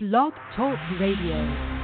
Blog Talk Radio.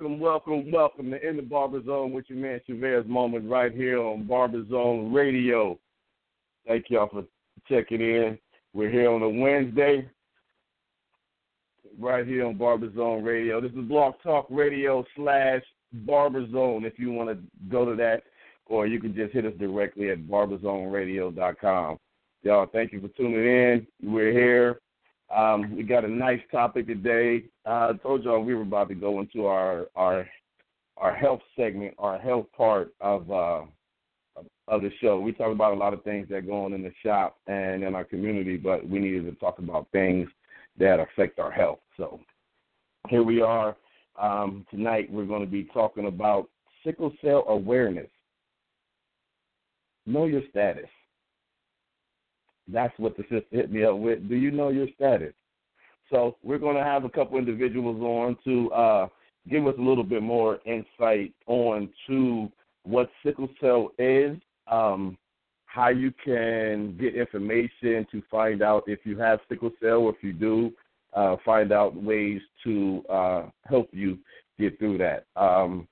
Welcome, welcome, welcome to In the Barber Zone with your man Chavez Moment right here on Barber Zone Radio. Thank y'all for checking in. We're here on a Wednesday, right here on Barber Zone Radio. This is Blog Talk Radio slash Barber Zone if you want to go to that, or you can just hit us directly at barberzoneradio.com. Y'all, thank you for tuning in. We're here um, we got a nice topic today. Uh, I told y'all we were about to go into our our our health segment, our health part of uh, of the show. We talk about a lot of things that go on in the shop and in our community, but we needed to talk about things that affect our health. So here we are. Um, tonight we're going to be talking about sickle cell awareness. Know your status. That's what the sister hit me up with. Do you know your status? So we're going to have a couple individuals on to uh, give us a little bit more insight on to what sickle cell is, um, how you can get information to find out if you have sickle cell or if you do, uh, find out ways to uh, help you get through that. Um,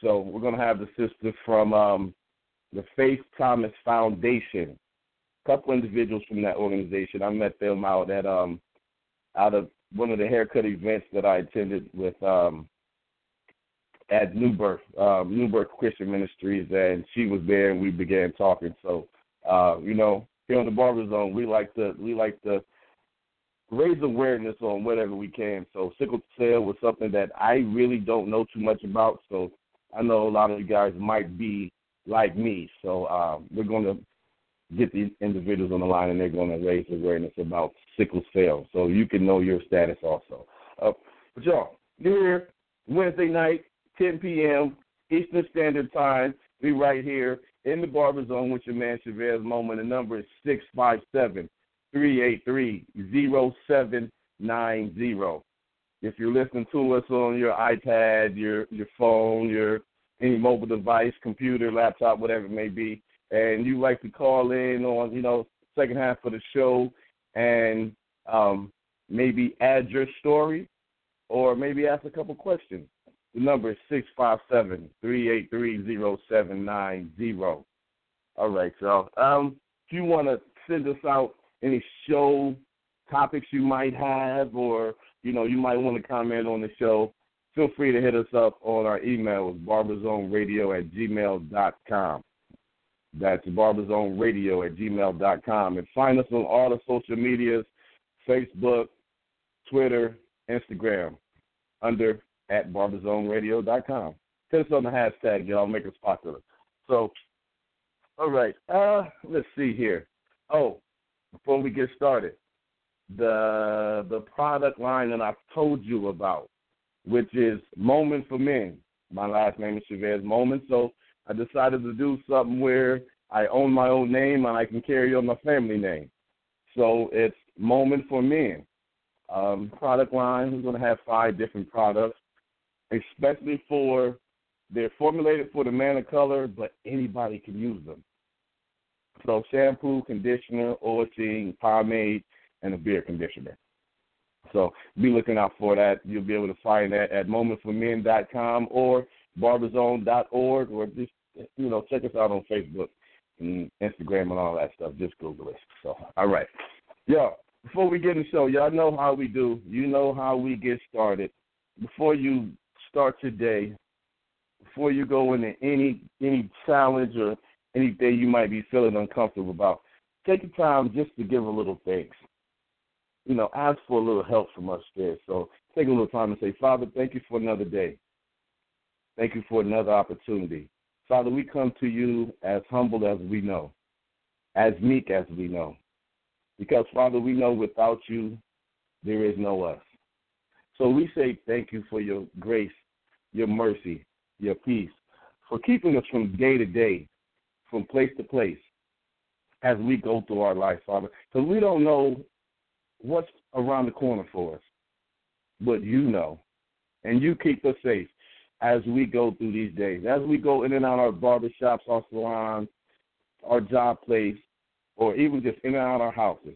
so we're going to have the sister from um, the Faith Thomas Foundation couple individuals from that organization. I met them out at um out of one of the haircut events that I attended with um at New Birth, um, New Birth Christian Ministries, and she was there, and we began talking. So, uh, you know, here on the Barber Zone, we like to we like to raise awareness on whatever we can. So, sickle cell was something that I really don't know too much about. So, I know a lot of you guys might be like me. So, uh, we're going to get these individuals on the line and they're going to raise awareness about sickle cell so you can know your status also. Uh, but y'all, here Wednesday night, 10 p.m. Eastern Standard Time. Be right here in the Barber Zone with your man Chavez Moment. The number is 657 383 0790. If you're listening to us on your iPad, your your phone, your any mobile device, computer, laptop, whatever it may be, and you like to call in on, you know, second half of the show and um, maybe add your story or maybe ask a couple questions. The number is six five seven three eight three zero seven nine zero. All right, y'all. Um, if you want to send us out any show topics you might have, or you know, you might want to comment on the show, feel free to hit us up on our email, barberzoneradio at gmail dot com. That's barberzoneradio at gmail.com. And find us on all the social medias Facebook, Twitter, Instagram, under at barberzoneradio.com. Hit us on the hashtag, y'all. Make us popular. So, all right. Uh, let's see here. Oh, before we get started, the the product line that I've told you about, which is Moment for Men. My last name is Chavez Moment. So I decided to do something where I own my own name and I can carry on my family name. So it's Moment for Men. Um, product line, we're going to have five different products, especially for, they're formulated for the man of color, but anybody can use them. So shampoo, conditioner, oil pomade, and a beard conditioner. So be looking out for that. You'll be able to find that at momentformen.com or barberzone.org or just you know check us out on Facebook and Instagram and all that stuff. Just Google it. So all right, yo. Before we get in the show, y'all know how we do. You know how we get started. Before you start your day, before you go into any any challenge or anything you might be feeling uncomfortable about, take the time just to give a little thanks you know, ask for a little help from us there. So take a little time and say, Father, thank you for another day. Thank you for another opportunity. Father, we come to you as humble as we know, as meek as we know. Because, Father, we know without you, there is no us. So we say thank you for your grace, your mercy, your peace, for keeping us from day to day, from place to place, as we go through our life, Father. Because we don't know what's around the corner for us, but you know, and you keep us safe as we go through these days, as we go in and out our barbershops, our salons, our job place, or even just in and out our houses.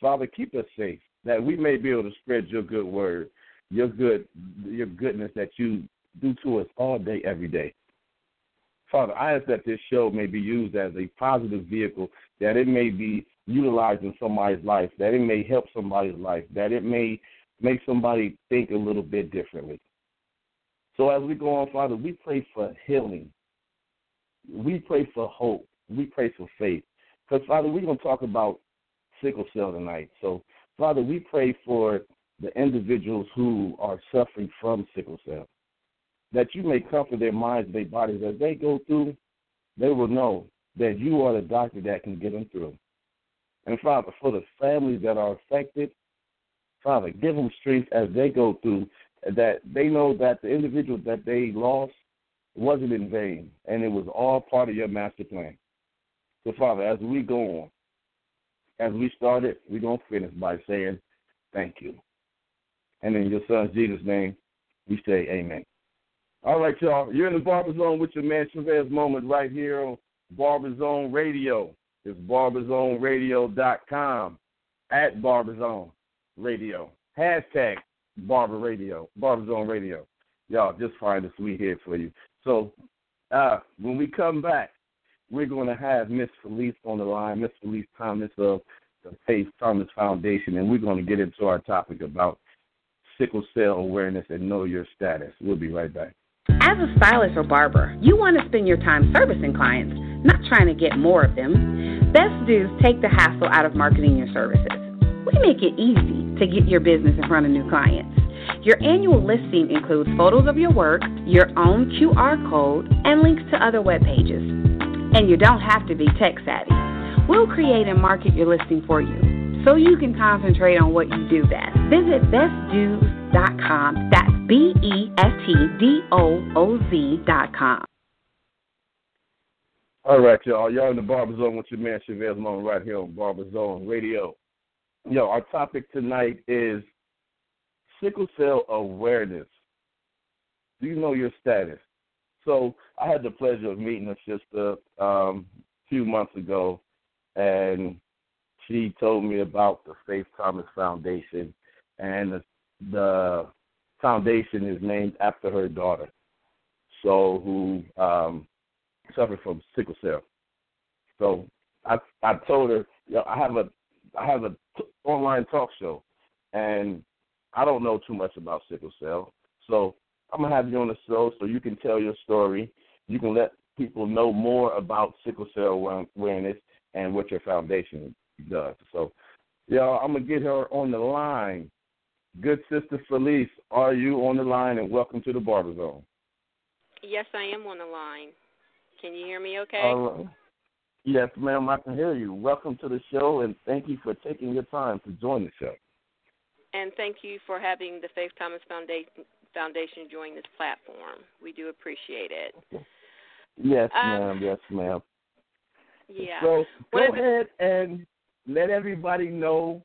Father, keep us safe that we may be able to spread your good word, your good, your goodness that you do to us all day, every day. Father, I ask that this show may be used as a positive vehicle, that it may be utilized in somebody's life, that it may help somebody's life, that it may make somebody think a little bit differently. So as we go on, Father, we pray for healing. We pray for hope. We pray for faith. Because, Father, we're going to talk about sickle cell tonight. So, Father, we pray for the individuals who are suffering from sickle cell, that you may comfort their minds, their bodies. As they go through, they will know that you are the doctor that can get them through. And Father, for the families that are affected, Father, give them strength as they go through, that they know that the individual that they lost wasn't in vain, and it was all part of your master plan. So, Father, as we go on, as we started, we're going to finish by saying thank you. And in your son Jesus' name, we say amen. All right, y'all. You're in the Barber Zone with your man Chavez Moment right here on Barber Zone Radio. It's barberzoneradio.com at barberzone radio. Hashtag barber radio, barberzone radio. Y'all just find a sweet here for you. So uh, when we come back, we're going to have Miss Felice on the line, Miss Felice Thomas of the Faith Thomas Foundation, and we're going to get into our topic about sickle cell awareness and know your status. We'll be right back. As a stylist or barber, you want to spend your time servicing clients, not trying to get more of them. Best Dooz take the hassle out of marketing your services. We make it easy to get your business in front of new clients. Your annual listing includes photos of your work, your own QR code, and links to other web pages. And you don't have to be tech savvy. We'll create and market your listing for you so you can concentrate on what you do best. Visit bestdooz.com. That's B E S T D O O Z dot com. All right, y'all. Y'all in the Barber Zone with your man Chavez Moment right here on Barber Zone Radio. Yo, our topic tonight is sickle cell awareness. Do you know your status? So I had the pleasure of meeting a sister um, a few months ago, and she told me about the Faith Thomas Foundation, and the, the foundation is named after her daughter, so who um, suffered from sickle cell. So I I told her, you know, I have a I have a online talk show, and I don't know too much about sickle cell, so I'm gonna have you on the show so you can tell your story. You can let people know more about sickle cell awareness and what your foundation does. So, y'all, I'm gonna get her on the line Good Sister Felice, are you on the line and welcome to the Barber Zone? Yes, I am on the line. Can you hear me okay? All right. Yes, ma'am, I can hear you. Welcome to the show and thank you for taking your time to join the show. And thank you for having the Faith Thomas Foundation Foundation join this platform. We do appreciate it. Okay. Yes, um, ma'am. Yes, ma'am. Yeah. So go What ahead and let everybody know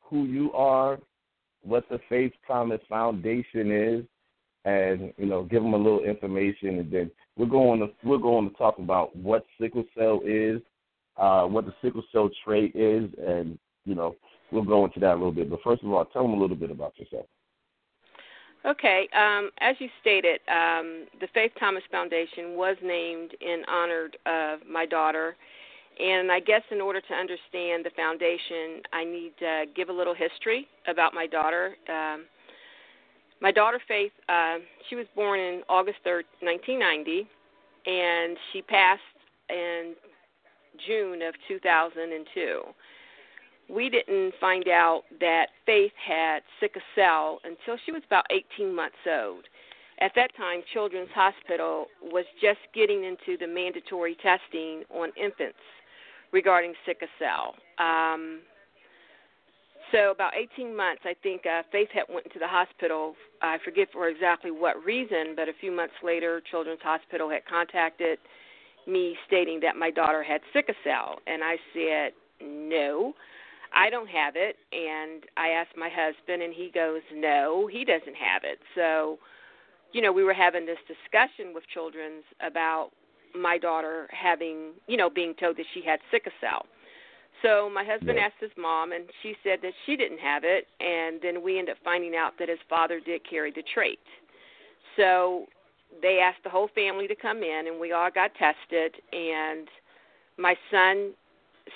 who you are, what the Faith Thomas Foundation is, and you know, give them a little information, and then we're going to we're going to talk about what sickle cell is, uh, what the sickle cell trait is, and you know we'll go into that a little bit. But first of all, tell them a little bit about yourself. Okay, um, as you stated, um, the Faith Thomas Foundation was named in honor of my daughter. And I guess in order to understand the foundation, I need to give a little history about my daughter. Um, my daughter Faith, uh, she was born in August 3rd, 1990, and she passed in June of 2002 we didn't find out that Faith had sickle cell until she was about 18 months old. At that time, Children's Hospital was just getting into the mandatory testing on infants regarding sickle cell. Um, so about 18 months, I think uh, Faith had went into the hospital. I forget for exactly what reason, but a few months later, Children's Hospital had contacted me stating that my daughter had sickle cell, and I said no. I don't have it, and I asked my husband, and he goes, no, he doesn't have it. So, you know, we were having this discussion with Children's about my daughter having, you know, being told that she had sickle cell. So my husband yeah. asked his mom, and she said that she didn't have it, and then we ended up finding out that his father did carry the trait. So they asked the whole family to come in, and we all got tested, and my son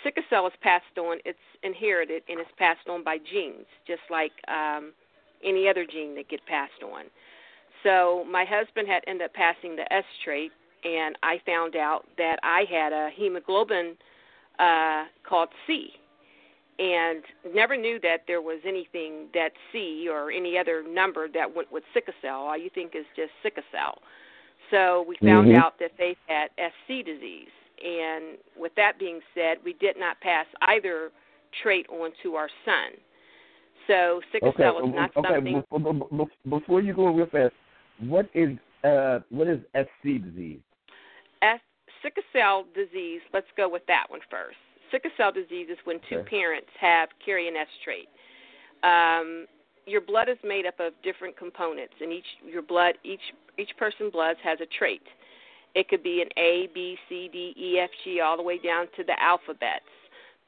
sickle cell is passed on. It's inherited and it's passed on by genes, just like um, any other gene that get passed on. So my husband had ended up passing the S trait, and I found out that I had a hemoglobin uh, called C, and never knew that there was anything that C or any other number that went with sickle cell. All you think is just sickle cell. So we found mm-hmm. out that they had SC disease. And with that being said, we did not pass either trait on to our son. So sickle okay. cell is not okay. something. Before, before you go real fast, what is uh, what is SC disease? Sickle cell disease. Let's go with that one first. Sickle cell disease is when two okay. parents have carry an S trait. Um, your blood is made up of different components, and each your blood each each person blood has a trait. It could be an A, B, C, D, E, F, G, all the way down to the alphabets.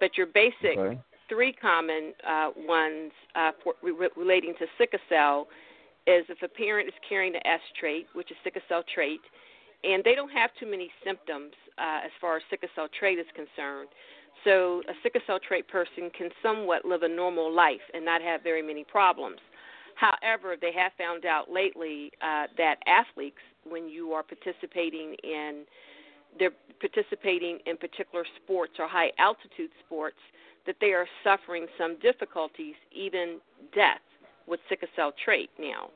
But your basic okay. three common uh, ones uh, for, re- relating to sickle cell is if a parent is carrying the S trait, which is sickle cell trait, and they don't have too many symptoms uh, as far as sickle cell trait is concerned. So a sickle cell trait person can somewhat live a normal life and not have very many problems. However, they have found out lately uh, that athletes, when you are participating in, they're participating in particular sports or high altitude sports, that they are suffering some difficulties, even death, with sickle cell trait now.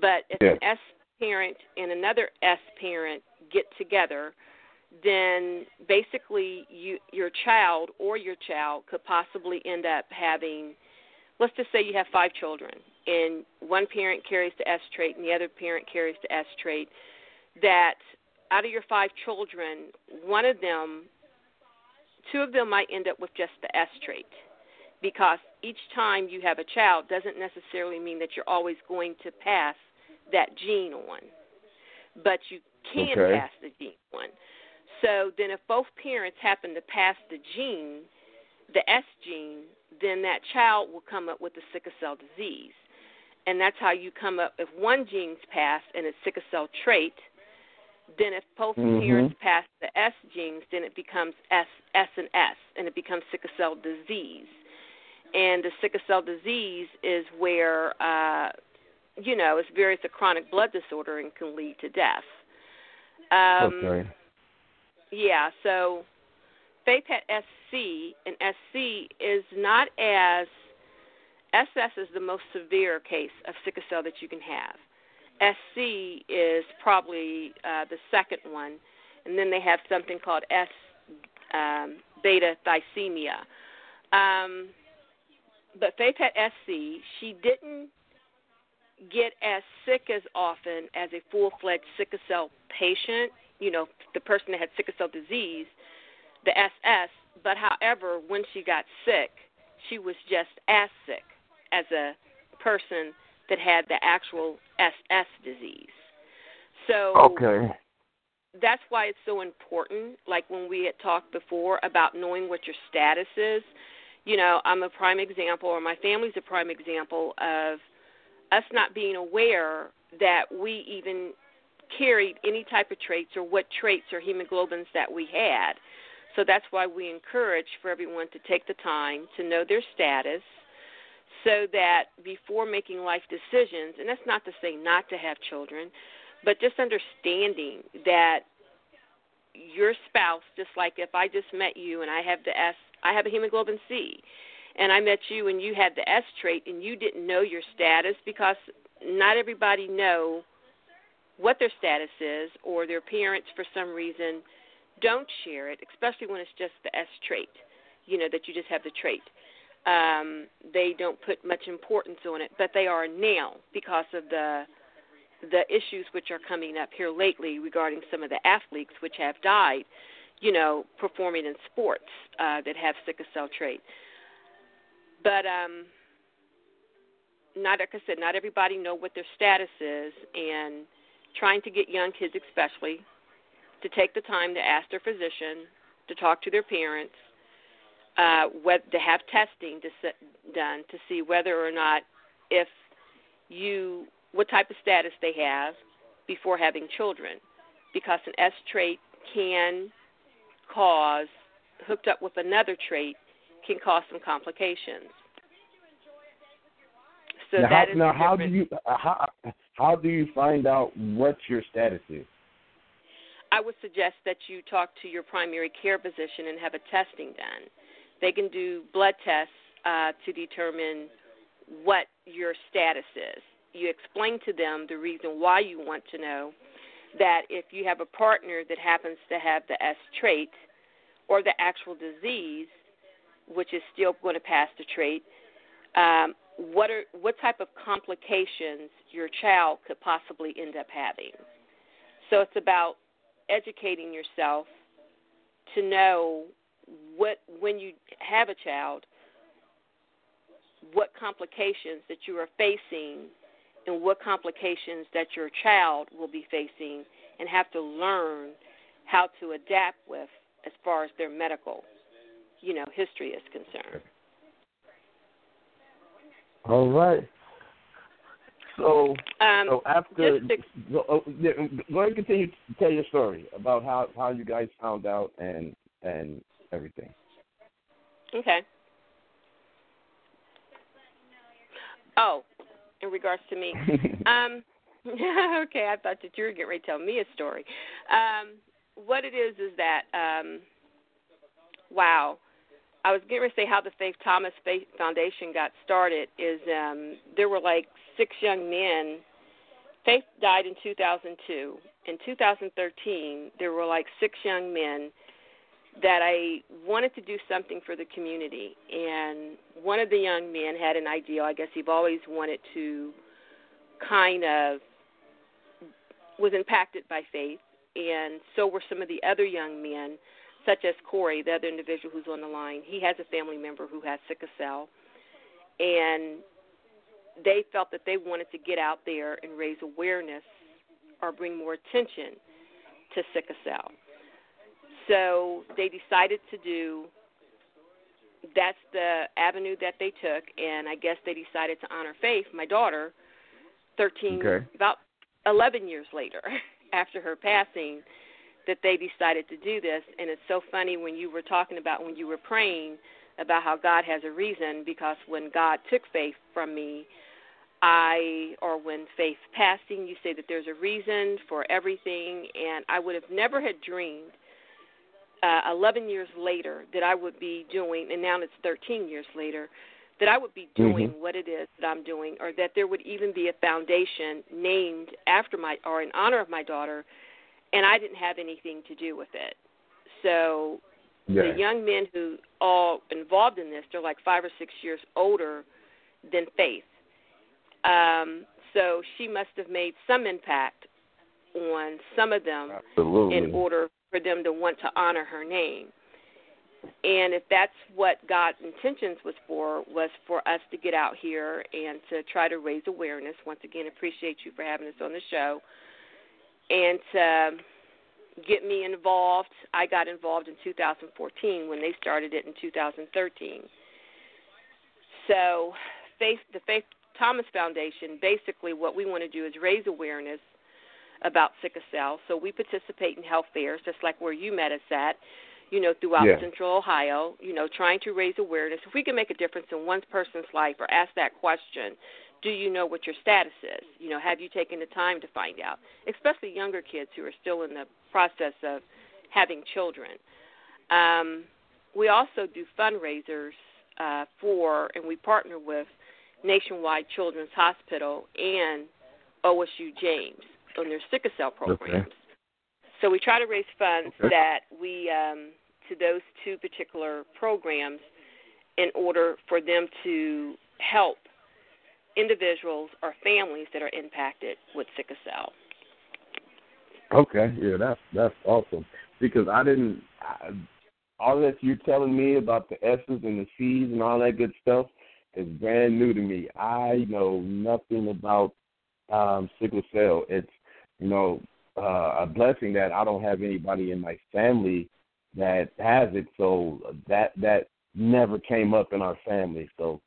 But if yeah. an S parent and another S parent get together, then basically you, your child or your child could possibly end up having, let's just say you have five children and one parent carries the S trait and the other parent carries the S trait, that out of your five children, one of them, two of them might end up with just the S trait. Because each time you have a child doesn't necessarily mean that you're always going to pass that gene on, but you can okay. pass the gene on. So then, if both parents happen to pass the gene, the S gene, then that child will come up with the sickle cell disease and that's how you come up. If one gene's passed and it's sickle cell trait, then if both mm-hmm. parents pass the S genes, then it becomes S S and S, and it becomes sickle cell disease. And the sickle cell disease is where, uh, you know, it's very it's a chronic blood disorder and can lead to death. Um, okay. Yeah. So Faith had SC, and SC is not as SS is the most severe case of sickle cell that you can have. SC is probably uh, the second one, and then they have something called S um, beta thalassemia. Um, but Faith had SC. She didn't get as sick as often as a full fledged sickle cell patient, you know, the person that had sickle cell disease, the SS. But however, when she got sick, she was just as sick as a person that had the actual SS disease. So okay. that's why it's so important. Like when we had talked before about knowing what your status is. You know, I'm a prime example, or my family's a prime example of us not being aware that we even carried any type of traits or what traits or hemoglobins that we had. So that's why we encourage for everyone to take the time to know their status so that before making life decisions, and that's not to say not to have children, but just understanding that your spouse, just like if I just met you and I have the S, I have a hemoglobin C, and I met you and you had the S trait and you didn't know your status because not everybody know what their status is or their parents for some reason don't share it, especially when it's just the S trait, you know, that you just have the trait. Um, they don't put much importance on it, but they are now because of the the issues which are coming up here lately regarding some of the athletes which have died, you know, performing in sports uh, that have sickle cell trait. But um, not like I said, not everybody know what their status is, and trying to get young kids, especially, to take the time to ask their physician, to talk to their parents, uh, what, to have testing to set, done to see whether or not if you what type of status they have before having children, because an S trait can cause hooked up with another trait can cause some complications. So now, that how, is now how do you uh, how how do you find out what your status is? I would suggest that you talk to your primary care physician and have a testing done. They can do blood tests uh, to determine what your status is. You explain to them the reason why you want to know that if you have a partner that happens to have the S trait or the actual disease, which is still going to pass the trait, um, what are what type of complications your child could possibly end up having. So it's about educating yourself to know what when you have a child what complications that you are facing and what complications that your child will be facing and have to learn how to adapt with as far as their medical you know history is concerned All right. So, um, so after, to- go, oh, yeah, go ahead and continue to tell your story about how how you guys found out and and everything. Okay. Oh, in regards to me. Um, okay, I thought that you were getting ready to tell me a story. Um, what it is is that, um, wow, I was getting ready to say how the Faith Thomas Faith Foundation got started. Is um, there were like six young men. Faith died in 2002. In 2013, there were like six young men that I wanted to do something for the community. And one of the young men had an idea. I guess he've always wanted to kind of was impacted by faith, and so were some of the other young men, such as Corey, the other individual who's on the line. He has a family member who has sickle cell, and they felt that they wanted to get out there and raise awareness or bring more attention to sickle cell. So they decided to do that's the avenue that they took and I guess they decided to honor Faith, my daughter, 13 Okay. about 11 years later after her passing that they decided to do this and it's so funny when you were talking about when you were praying about how God has a reason because when God took faith from me I or when faith passing you say that there's a reason for everything and I would have never had dreamed uh, 11 years later that I would be doing, and now it's 13 years later, that I would be doing Mhm. what it is that I'm doing, or that there would even be a foundation named after my or in honor of my daughter, and I didn't have anything to do with it. So Yeah. the young men who all involved in this, they're like five or six years older than Faith. Um, so she must have made some impact on some of them Absolutely. in order for them to want to honor her name. And if that's what God's intentions was for, was for us to get out here and to try to raise awareness. Once again, appreciate you for having us on the show, and to get me involved. I got involved in 2014 when they started it in 2013. So, Faith, the Faith Thomas Foundation, basically what we want to do is raise awareness about sickle cell. So we participate in health fairs, just like where you met us at, you know, throughout yeah. Central Ohio, you know, trying to raise awareness. If we can make a difference in one person's life or ask that question, do you know what your status is? You know, have you taken the time to find out? Especially younger kids who are still in the process of having children. Um, we also do fundraisers uh, for, and we partner with Nationwide Children's Hospital and OSU James on their sickle cell programs. Okay. So we try to raise funds okay. that we um, to those two particular programs in order for them to help individuals or families that are impacted with sickle cell. Okay, yeah, that's that's awesome because I didn't. I, all that you're telling me about the S's and the C's and all that good stuff is brand new to me. I know nothing about um, sickle cell. It's you know uh, a blessing that I don't have anybody in my family that has it. So that that never came up in our family. So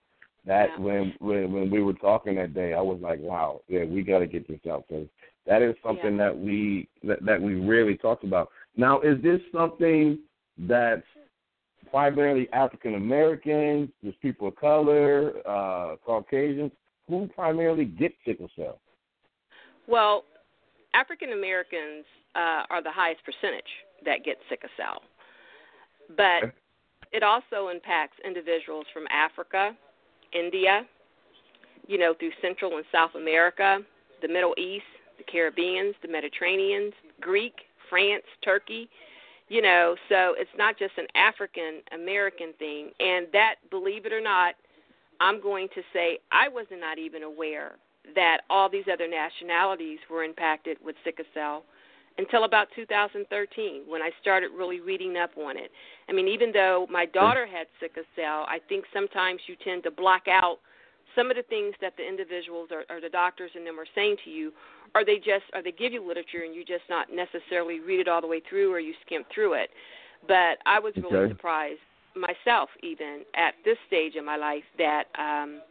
that yeah. when when when we were talking that day, I was like, wow, yeah, we got to get this out because that is something yeah. that we that, that we rarely talked about. Now, is this something that's primarily African Americans, just people of color, uh, Caucasians? Who primarily get sickle cell? Well, African Americans uh, are the highest percentage that get sickle cell, but it also impacts individuals from Africa, India, you know, through Central and South America, the Middle East, the Caribbeans, the Mediterraneans, Greek, France, Turkey, you know, so it's not just an African American thing. And that, believe it or not, I'm going to say I was not even aware that all these other nationalities were impacted with sickle cell until about 2013 when I started really reading up on it. I mean, even though my daughter had sickle cell, I think sometimes you tend to block out some of the things that the individuals or, or the doctors and them are saying to you, or they just or they give you literature and you just not necessarily read it all the way through or you skim through it. But I was really okay. surprised myself, even at this stage in my life, that um,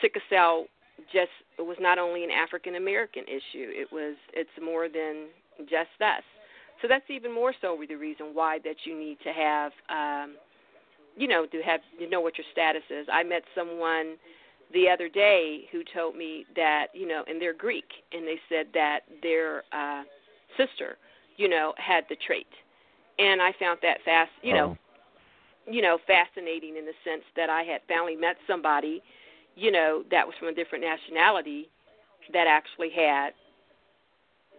sickle cell just it was not only an African American issue. It was it's more than just us. So that's even more so the reason why that you need to have um you know to have you know what your status is. I met someone the other day who told me that you know and they're Greek and they said that their uh sister you know had the trait. And I found that fast, you know, oh. you know, fascinating in the sense that I had finally met somebody you know, that was from a different nationality that actually had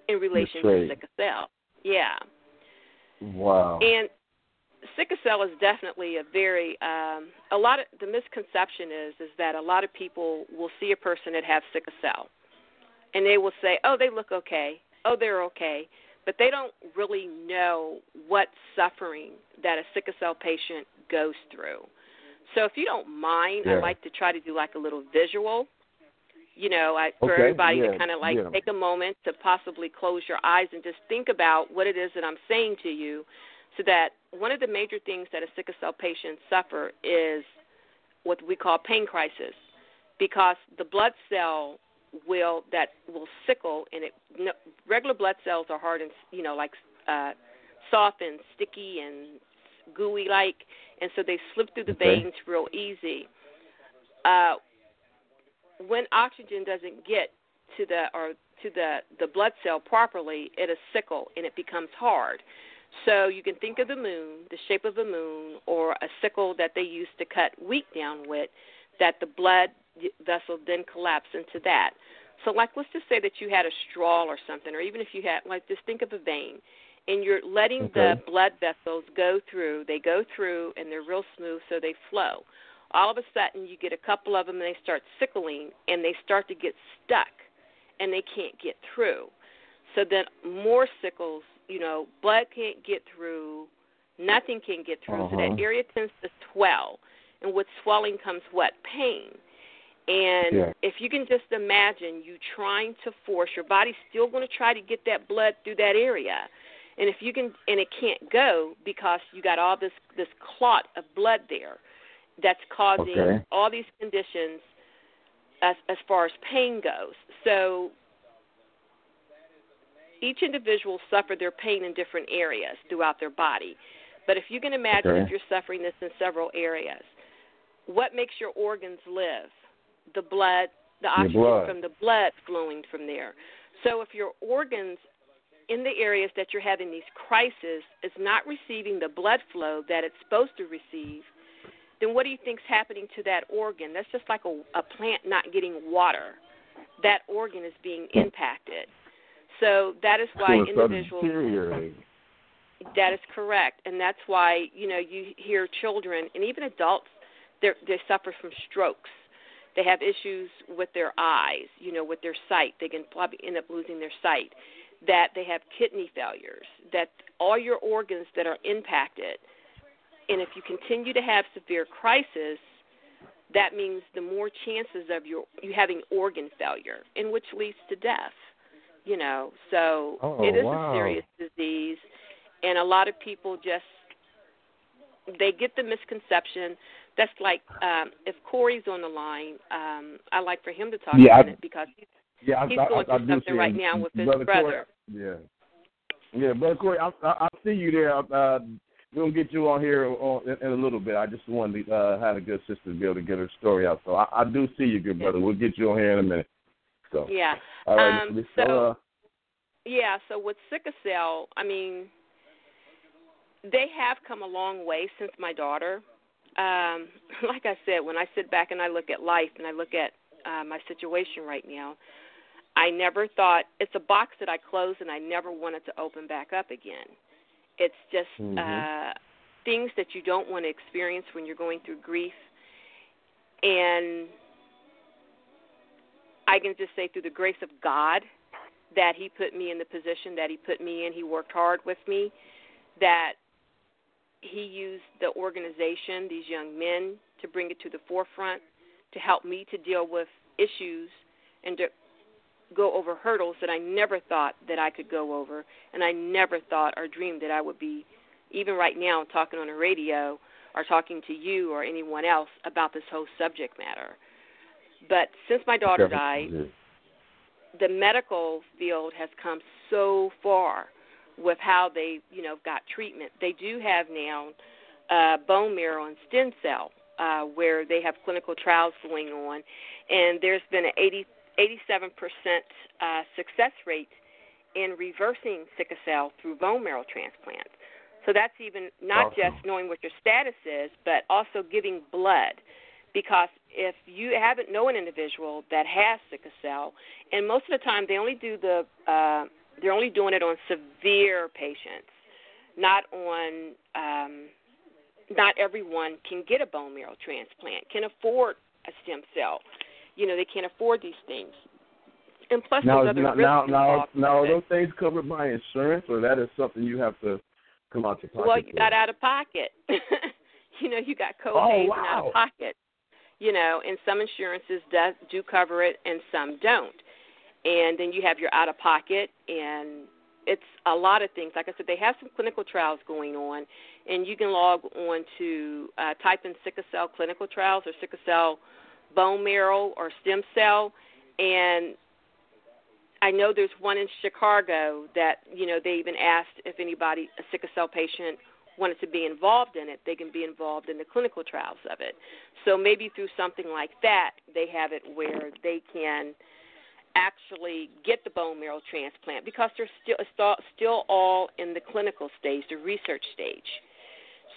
in relation to sickle cell. Yeah. Wow. And sickle cell is definitely a very um a lot of the misconception is is that a lot of people will see a person that has sickle cell and they will say, "Oh, they look okay. Oh, they're okay." But they don't really know what suffering that a sickle cell patient goes through. So if you don't mind, yeah. I'd like to try to do like a little visual. You know, I, for okay. everybody yeah. to kind of like yeah. take a moment to possibly close your eyes and just think about what it is that I'm saying to you, so that one of the major things that a sickle cell patient suffer is what we call pain crisis, because the blood cell will that will sickle and it no, regular blood cells are hard and you know like uh soft and sticky and gooey like and so they slip through the okay. veins real easy. Uh, when oxygen doesn't get to the or to the the blood cell properly, it is sickle and it becomes hard. So you can think of the moon, the shape of a moon, or a sickle that they used to cut wheat down with, that the blood vessel then collapse into that. So, like, let's just say that you had a straw or something, or even if you had, like, just think of a vein and you're letting okay. the blood vessels go through. They go through and they're real smooth, so they flow. All of a sudden, you get a couple of them and they start sickling and they start to get stuck and they can't get through. So then, more sickles, you know, blood can't get through, nothing can get through. Uh-huh. So that area tends to swell. And with swelling comes what? Pain. And Yeah. if you can just imagine you trying to force your body's still going to try to get that blood through that area. And if you can and it can't go because you got all this this clot of blood there that's causing Okay. all these conditions as as far as pain goes. So each individual suffer their pain in different areas throughout their body. But if you can imagine Okay. if you're suffering this in several areas, what makes your organs live? The blood, the oxygen blood. from the blood flowing from there. So if your organs in the areas that you're having these crises is not receiving the blood flow that it's supposed to receive, then what do you think's happening to that organ? That's just like a, a plant not getting water. That organ is being impacted. So that is why So individuals that is correct, and that's why you know you hear children and even adults they they suffer from strokes. They have issues with their eyes, you know, with their sight. They can probably end up losing their sight. That they have kidney failures. That all your organs that are impacted, and if you continue to have severe crisis, that means the more chances of your you having organ failure, and which leads to death. You know, so Oh, it is wow. a serious disease, and a lot of people just they get the misconception. That's like um, if Corey's on the line, um, I like for him to talk Yeah, a I- minute because he's Yeah, I, He's I, going I, through do something right him. now with his brother brother. Corey, yeah, yeah, brother Corey, I, I, see you there. Uh, we're gonna get you on here on, in, in a little bit. I just wanted to uh, have a good sister to be able to get her story out. So I, I do see you, good brother. We'll get you on here in a minute. So yeah. all right, Um, so- uh, Yeah, so with sickle cell, I mean, they have come a long way since my daughter. Um, like I said, when I sit back and I look at life and I look at uh, my situation right now, I never thought it's a box that I closed and I never wanted to open back up again. It's just Mhm. uh, things that you don't want to experience when you're going through grief. And I can just say through the grace of God that he put me in the position that he put me in. He worked hard with me. That he used the organization, these young men, to bring it to the forefront, to help me to deal with issues and to go over hurdles that I never thought that I could go over, and I never thought or dreamed that I would be, even right now, talking on the radio or talking to you or anyone else about this whole subject matter. But since my daughter died, the medical field has come so far with how they, you know, got treatment. They do have now uh, bone marrow and stem cell, uh, where they have clinical trials going on, and there's been an 80, 87% uh, success rate in reversing sickle cell through bone marrow transplant. So that's even not Awesome. just knowing what your status is, but also giving blood. Because if you haven't know an individual that has sickle cell, and most of the time they only do the uh, they're only doing it on severe patients, not on um, not everyone can get a bone marrow transplant, can afford a stem cell. You know, they can't afford these things. And plus, now, there's other now, now, now, now, are those things covered by insurance, or that is something you have to come out your pocket Well, you for? got out of pocket. you know, you got co-pays Oh, and out of pocket. You know, and some insurances does do cover it, and some don't. And then you have your out of pocket, and it's a lot of things. Like I said, they have some clinical trials going on, and you can log on to uh, type in sickle cell clinical trials or sickle cell bone marrow or stem cell, and I know there's one in Chicago that you know they even asked if anybody a sickle cell patient wanted to be involved in it, they can be involved in the clinical trials of it. So maybe through something like that, they have it where they can actually get the bone marrow transplant because they're still still all in the clinical stage, the research stage.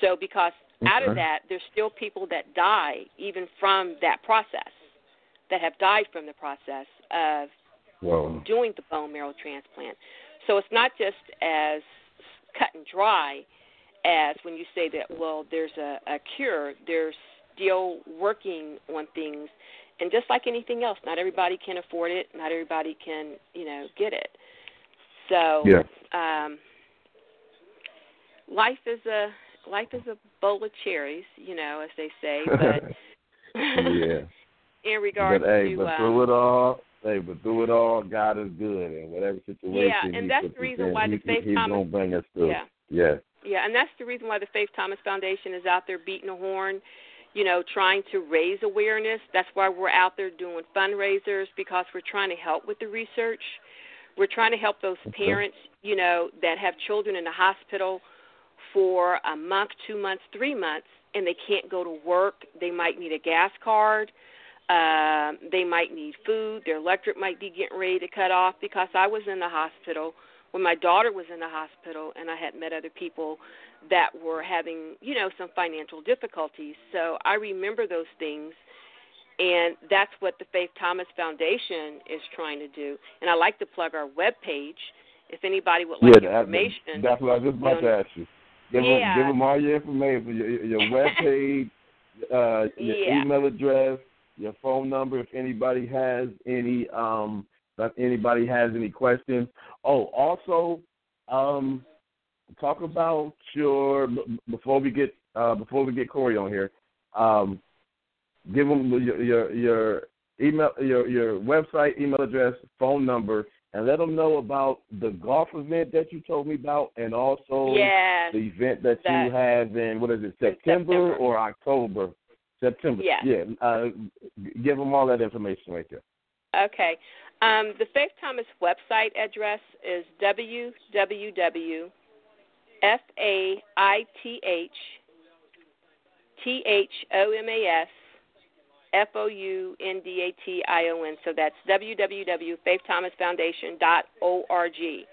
So because out of that, there's still people that die even from that process, that have died from the process of Whoa. doing the bone marrow transplant. So it's not just as cut and dry as when you say that, well, there's a, a cure, they're still working on things. And just like anything else, not everybody can afford it, not everybody can, you know, get it. So Yeah. um life is a life is a bowl of cherries, you know, as they say, but yeah. in regards but, hey, to. but um, through it all, hey, but through it all, God is good, and whatever situation. Yeah, and that's the reason in, why the he, Faith He's Thomas- gonna bring us through. Yeah. Yeah. Yeah, and that's the reason why the Faith Thomas Foundation is out there beating a horn, you know, trying to raise awareness. That's why we're out there doing fundraisers because we're trying to help with the research. We're trying to help those parents, you know, that have children in the hospital for a month, two months, three months, and they can't go to work. They might need a gas card. Um, they might need food. Their electric might be getting ready to cut off because I was in the hospital when my daughter was in the hospital and I had met other people that were having, you know, some financial difficulties. So I remember those things and that's what the Faith Thomas Foundation is trying to do. And I like to plug our web page if anybody would like yeah, information. that's what I was just about you know, to ask you. Give Yeah. them, give them all your information, your, your web page, uh, your Yeah. email address, your phone number. If anybody has any, um, if anybody has any questions. Oh, also, um, talk about your before we get uh, before we get Corey on here. Um, give them your, your your email, your your website, email address, phone number, and let them know about the golf event that you told me about, and also yes. the event that, that- you have in what is it, September, September. or October? September. Yes. Yeah. Uh, give them all that information right there. Okay. Um, the Faith Thomas website address is www. F A I T H T H O M A S F O U N D A T I O N. So that's www.faiththomasfoundation.org.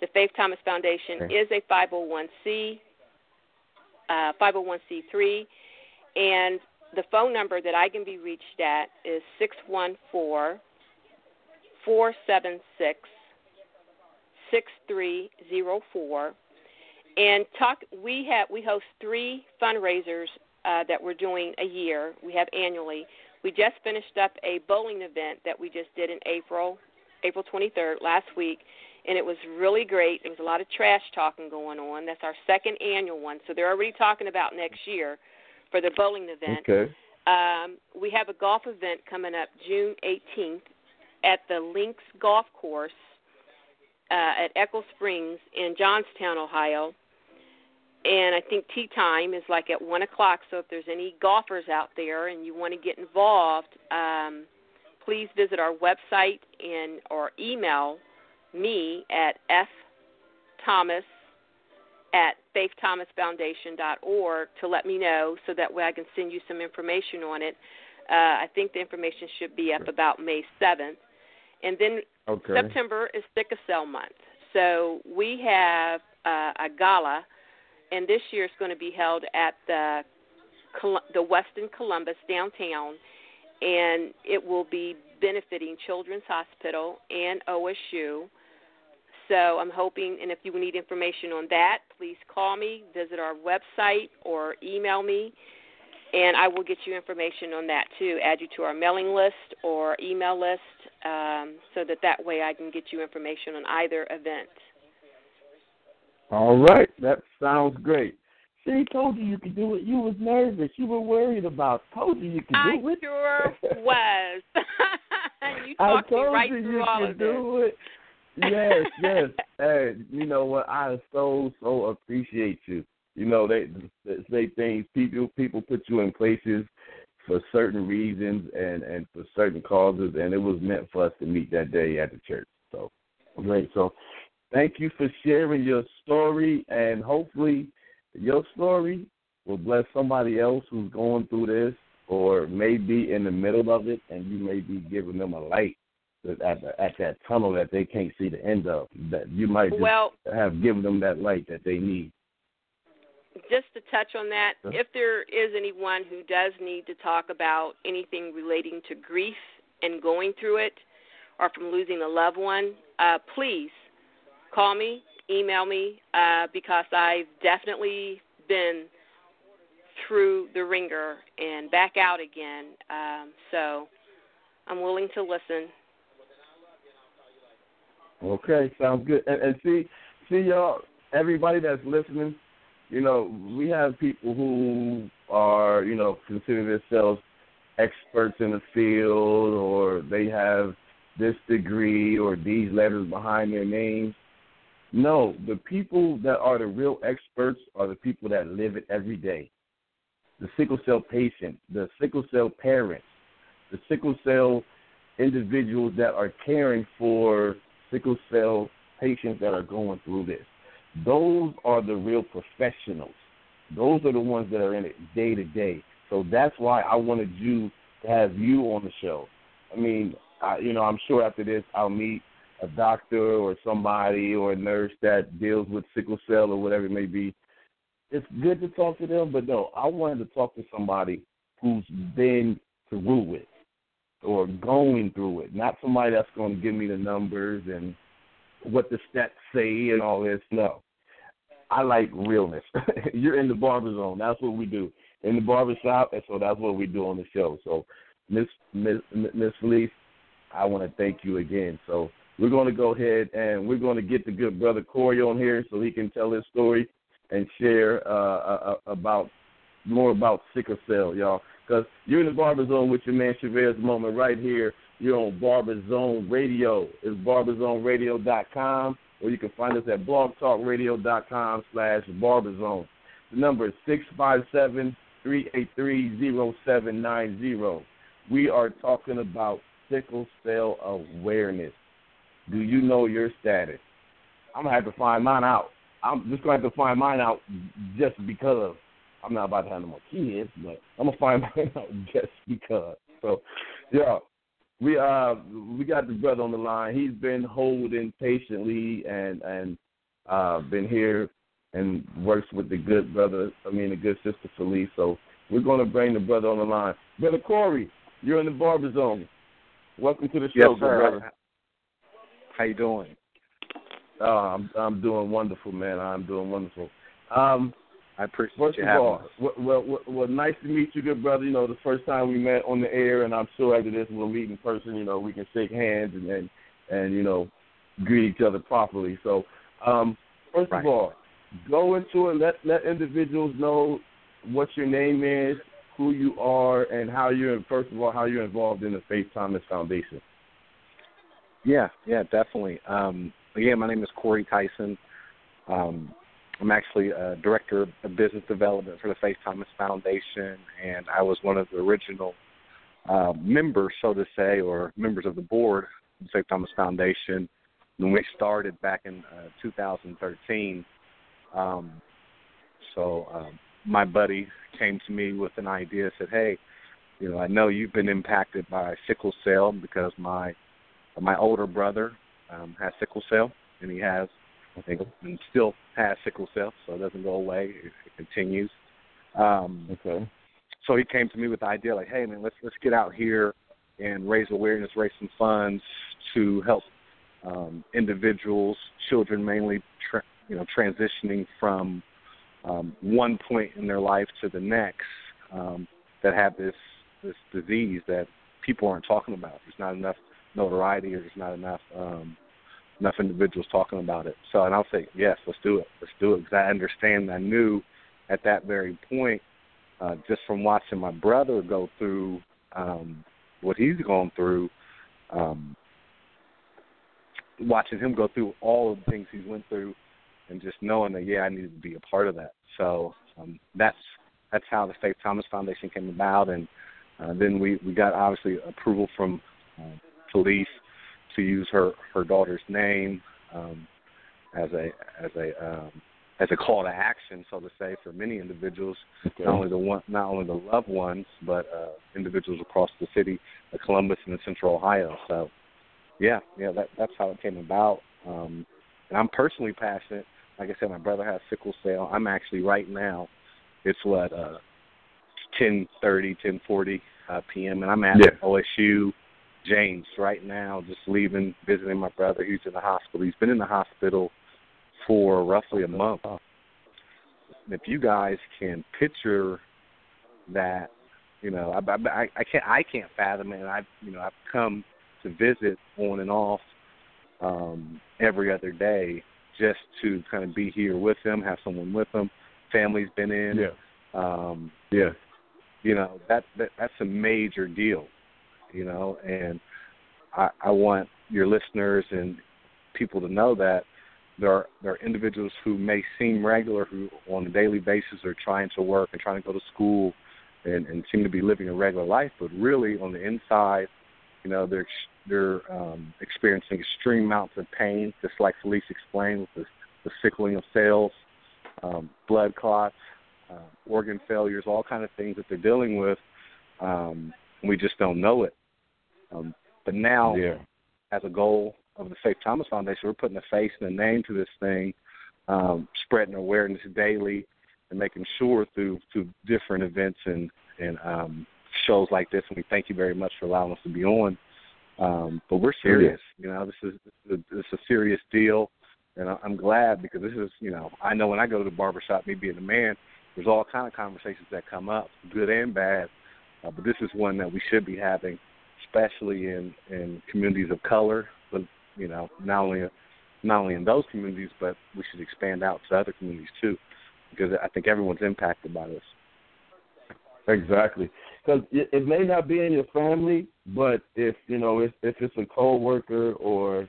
The Faith Thomas Foundation Okay. is a 501c, uh, 501c3, and the phone number that I can be reached at is 614 476 6304 and talk we have we host three fundraisers uh, that we're doing a year we have annually we just finished up a bowling event that we just did in april april 23rd last week and it was really great there was a lot of trash talking going on that's our second annual one so they're already talking about next year for the bowling event Okay. um, we have a golf event coming up June 18th at the Links Golf Course uh, at Echo Springs in Johnstown, Ohio. And I think tee time is like at 1 o'clock. So if there's any golfers out there and you want to get involved, um, please visit our website and or email me at fthomas at faiththomasfoundation.org to let me know so that way I can send you some information on it. Uh, I think the information should be up about May 7th. And then Okay. September is Sickle Cell Month. So we have uh, a gala, and this year it's going to be held at the the Westin Columbus downtown, and it will be benefiting Children's Hospital and OSU. So I'm hoping, and if you need information on that, please call me, visit our website, or email me, and I will get you information on that too. Add you to our mailing list or email list, um, so that that way I can get you information on either event. All right. That sounds great. She told you you could do it. You was nervous. You were worried about. Told you you could I do it. sure was. you I talked me right you through you all could of this. do it. Yes, yes. hey, you know what? I so so appreciate you. You know they, they say things. People people put you in places for certain reasons and and for certain causes, and it was meant for us to meet that day at the church. So great. So thank you for sharing your story, and hopefully your story will bless somebody else who's going through this or may be in the middle of it, and you may be giving them a light at the, at that tunnel that they can't see the end of. That you might Well, have given them that light that they need. just to touch on that, if there is anyone who does need to talk about anything relating to grief and going through it, or from losing a loved one, uh, please call me, email me, uh, because I've definitely been through the ringer and back out again. Um, so I'm willing to listen. Okay, sounds good. And, and see, see y'all, everybody that's listening, you know, we have people who are, you know, consider themselves experts in the field or they have this degree or these letters behind their names. No, the people that are the real experts are the people that live it every day. The sickle cell patient, the sickle cell parents, the sickle cell individuals that are caring for sickle cell patients that are going through this. Those are the real professionals. Those are the ones that are in it day to day. So that's why I wanted you to have you on the show. I mean, I, you know, I'm sure after this I'll meet a doctor or somebody or a nurse that deals with sickle cell or whatever it may be. It's good to talk to them, but no, I wanted to talk to somebody who's been through it or going through it, not somebody that's going to give me the numbers and what the stats say and all this. No, I like realness. You're in the barber zone. That's what we do in the barber shop, and so that's what we do on the show. So, Miss Miss Miss Felice, I want to thank you again. So we're going to go ahead and we're going to get the good brother Corey on here so he can tell his story and share uh, uh, uh about more about sickle cell, y'all. Because you're in the Barber Zone with your man Chavez Moment right here. You're on Barber Zone Radio. It's barberzoneradio.com, or you can find us at blogtalkradio.com slash barberzone. The number is 657 383 0790. We are talking about sickle cell awareness. Do you know your status? I'm gonna have to find mine out. I'm just gonna have to find mine out just because I'm not about to have no more kids, but I'm gonna find mine out just because. So, yeah, we uh we got the brother on the line. He's been holding patiently and and uh been here and works with the good brother. I mean the good sister Felice. So we're gonna bring the brother on the line. Brother Corey, you're in the barber zone. Welcome to the show, yes, brother. How you doing? Oh, I'm I'm doing wonderful, man. I'm doing wonderful. Um, I appreciate First you of all, well, well, well, nice to meet you, good brother. You know, the first time we met on the air, and I'm sure after this we'll meet in person. You know, we can shake hands and and, and you know, greet each other properly. So, um, first Right. of all, go into it. Let let individuals know what your name is, who you are, and how you're. First of all, how you're involved in the Faith Thomas Foundation. Yeah, yeah, definitely. Um, again, my name is Corey Tyson. Um, I'm actually a director of business development for the Faith Thomas Foundation, and I was one of the original uh, members, so to say, or members of the board of the Faith Thomas Foundation when we started back in uh, 2013. Um, so um, my buddy came to me with an idea, said, "Hey, you know, I know you've been impacted by sickle cell because my my older brother um, has sickle cell, and he has, I think, and still has sickle cell, so it doesn't go away; it, it continues. Um, Okay. so he came to me with the idea, like, "Hey, man, let's let's get out here and raise awareness, raise some funds to help um, individuals, children mainly, tra- you know, transitioning from um, one point in their life to the next um, that have this this disease that people aren't talking about. There's not enough notoriety, or there's not enough um, enough individuals talking about it. So, and I'll say, yes, let's do it. Let's do it because I understand. I knew at that very point, uh, just from watching my brother go through um, what he's gone through, um, watching him go through all of the things he went through, and just knowing that yeah, I needed to be a part of that. So um, that's that's how the Faith Thomas Foundation came about, and uh, then we we got obviously approval from uh, Felice to use her her daughter's name um, as a as a um, as a call to action, so to say, for many individuals, Okay. not only the one, not only the loved ones, but uh, individuals across the city of Columbus and in Central Ohio. So, yeah, yeah, that that's how it came about. Um, and I'm personally passionate. Like I said, my brother has sickle cell. I'm actually right now. It's what uh, 10:30, 10:40 uh, p.m. and I'm at Yeah. OSU James right now, just leaving, visiting my brother. He's in the hospital. He's been in the hospital for roughly a month. If you guys can picture that, you know, I, I, I can't I can't fathom it. I've you know I've come to visit on and off um, every other day just to kind of be here with him, have someone with him. Family's been in. Yeah. Um, Yeah. you know that, that that's a major deal, you know, and I, I want your listeners and people to know that there are there are individuals who may seem regular who on a daily basis are trying to work and trying to go to school and, and seem to be living a regular life, but really on the inside, you know, they're they're um, experiencing extreme amounts of pain, just like Felice explained with the, the sickling of cells, um, blood clots, uh, organ failures, all kind of things that they're dealing with. Um, we just don't know it. Um, but now, yeah. as a goal of the Faith Thomas Foundation, we're putting a face and a name to this thing, um, spreading awareness daily, and making sure through through different events and and um, shows like this. And we thank you very much for allowing us to be on. Um, but we're serious. You know, this is this is a serious deal, and I'm glad because this is you know I know when I go to the barbershop, me being a man, there's all kind of conversations that come up, good and bad. Uh, but this is one that we should be having, especially in in communities of color. But you know, not only not only in those communities, but we should expand out to other communities too, because I think everyone's impacted by this. Exactly, because it, it may not be in your family, but if you know if if it's a coworker or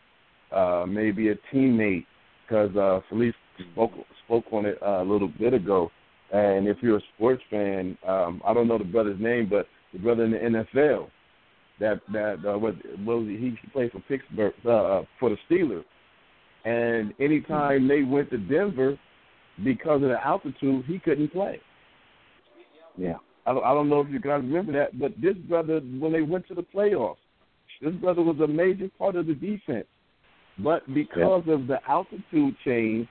uh, maybe a teammate, because uh, Felice spoke spoke on it uh, a little bit ago, and if you're a sports fan, um, I don't know the brother's name, but the brother in the NFL that that uh, what what was he, he played for Pittsburgh uh, uh, for the Steelers, and anytime they went to Denver because of the altitude, he couldn't play. Yeah. I don't, I don't know if you guys remember that, but this brother, when they went to the playoffs, this brother was a major part of the defense. But because yeah. of the altitude change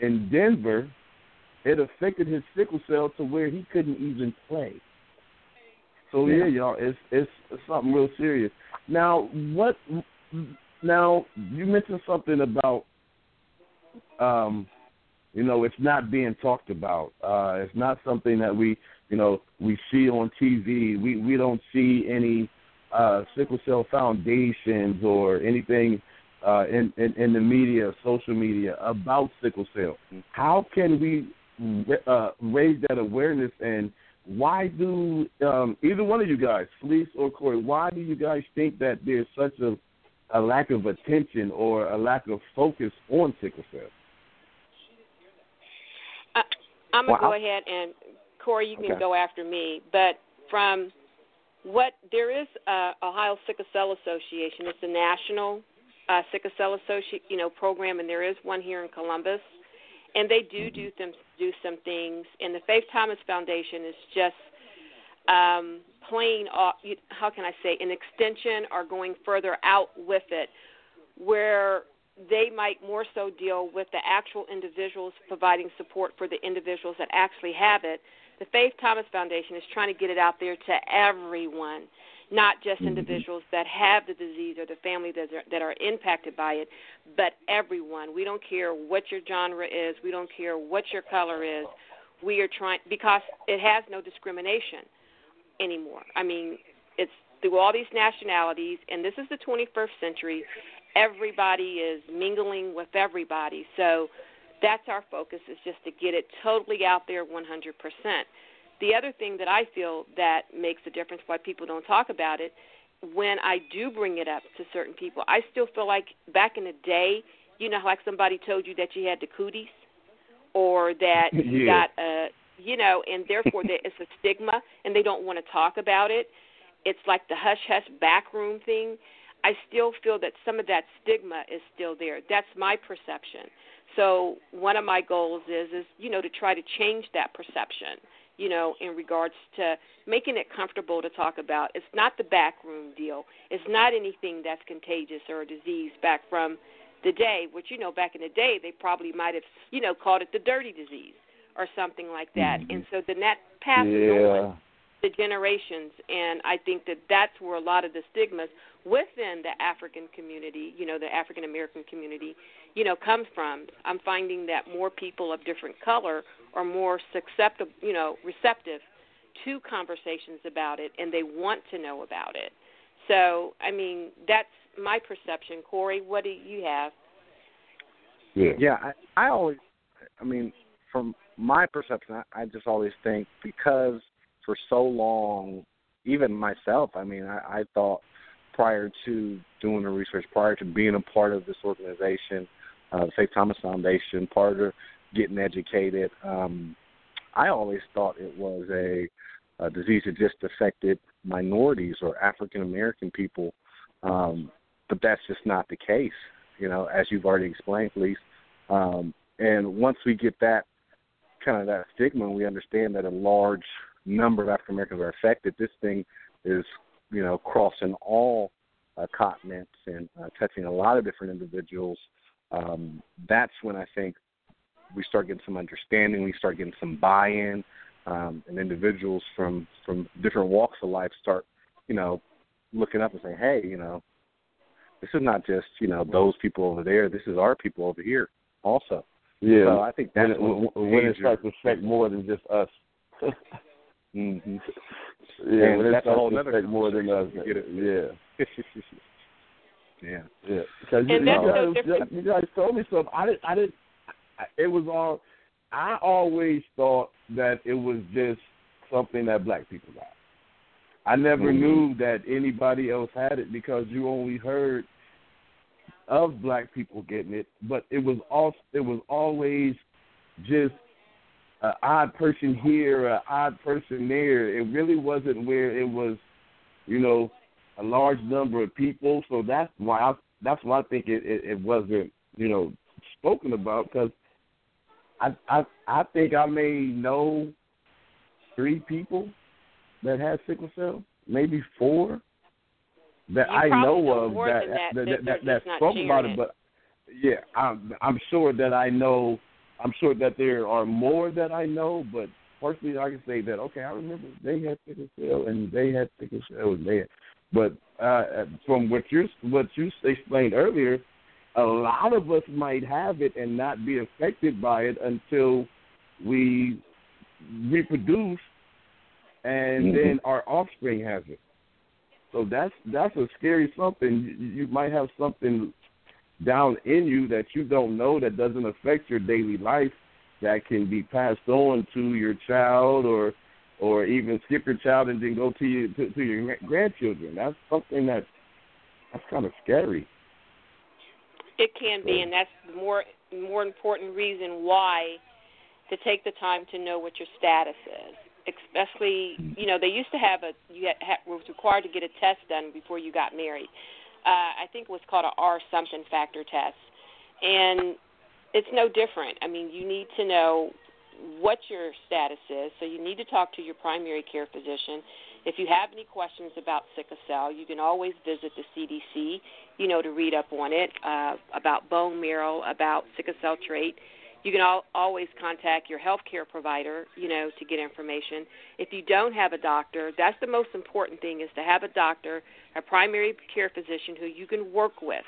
in Denver, it affected his sickle cell to where he couldn't even play. So yeah, yeah y'all, it's, it's it's something real serious. Now, what? Now you mentioned something about, um, you know, it's not being talked about. Uh, it's not something that we you know, we see on TV. We we don't see any uh, sickle cell foundations or anything uh, in, in in the media, social media about sickle cell. How can we uh, raise that awareness and why do um, either one of you guys, Felice or Corey, why do you guys think that there's such a, a lack of attention or a lack of focus on sickle cell? Uh, I'm gonna go ahead and Corey, you can okay. go after me. But from what there is uh, Ohio Sickle Cell Association. It's a national uh, sickle cell associate, you know, program, and there is one here in Columbus, and they do do them do some things. And the Faith Thomas Foundation is just um, playing. Off, how can I say an extension or going further out with it, where they might more so deal with the actual individuals providing support for the individuals that actually have it the Faith Thomas Foundation is trying to get it out there to everyone, not just mm-hmm. individuals that have the disease or the family that are, that are impacted by it, but everyone. We don't care what your genre is, we don't care what your color is. We are trying because it has no discrimination anymore. I mean, it's through all these nationalities, and this is the 21st century. Everybody is mingling with everybody. So that's our focus is just to get it totally out there 100%. The other thing that I feel that makes a difference why people don't talk about it, when I do bring it up to certain people, I still feel like back in the day, you know, like somebody told you that you had the cooties or that yeah. you got a, you know, and therefore that it's a stigma and they don't want to talk about it. It's like the hush hush backroom thing. I still feel that some of that stigma is still there. That's my perception. So one of my goals is is you know to try to change that perception. You know, in regards to making it comfortable to talk about. It's not the backroom deal. It's not anything that's contagious or a disease back from the day. Which you know, back in the day, they probably might have you know called it the dirty disease or something like that. Mm-hmm. And so then that passes yeah. on the generations and i think that that's where a lot of the stigmas within the african community you know the african american community you know comes from i'm finding that more people of different color are more susceptible you know receptive to conversations about it and they want to know about it. So i mean that's my perception. Corey what do you have? Yeah. Yeah i i always i mean from my perception i, I just always think because for so long, even myself, I mean, I, I thought prior to doing the research, prior to being a part of this organization, uh, the Faith Thomas Foundation, part of getting educated, um, I always thought it was a, a disease that just affected minorities or African American people, um, but that's just not the case. You know, as you've already explained, Felice. Um, and once we get that kind of that stigma, and we understand that a large number of African Americans are affected, this thing is you know crossing all uh, continents and uh, touching a lot of different individuals. Um, that's when I think we start getting some understanding, we start getting some buy-in, um, and individuals from from different walks of life start, you know, looking up and saying, "Hey, you know, this is not just you know those people over there. This is our people over here also." Yeah, so I think that's when, when, when it starts to affect more than just us. mm-hmm. Yeah, and when it that's a starts whole to other affect more than us. Get it. Yeah. yeah. Yeah, because you, And you, that's so guys, you guys told me something. I didn't. I didn't. I- It was all. I always thought that it was just something that black people got. I never Mhm. knew that anybody else had it because you only heard of black people getting it, but it was all. It was always just an odd person here, an odd person there. It really wasn't where it was, you know, a large number of people. So that's why I that's why I think it it, it wasn't you know spoken about because I I I think I may know three people that had sickle cell, maybe four that You I know of that that, that that that, that, spoke about it. it. But yeah, I'm I'm sure that I know. I'm sure that there are more that I know, but personally, I can say that okay, I remember they had sickle cell and they had sickle cell and they. Had, but uh, from what you what you explained earlier, a lot of us might have it and not be affected by it until we reproduce, and Mhm. then our offspring has it. So that's that's a scary something. You, you might have something down in you that you don't know that doesn't affect your daily life that can be passed on to your child or or even skip your child and then go to your to, to your grandchildren. That's something that that's kind of scary. It can be, and that's the more more important reason why to take the time to know what your status is. Especially, you know, they used to have a you had, had, was required to get a test done before you got married. Uh, I think it was called a R something factor test, and it's no different. I mean, you need to know what your status is, so you need to talk to your primary care physician. If you have any questions about sickle cell, you can always visit the CDC, you know, to read up on it, uh, about bone marrow, about sickle cell trait. You can al- always contact your health care provider, you know, to get information. If you don't have a doctor, that's the most important thing is to have a doctor, a primary care physician who you can work with.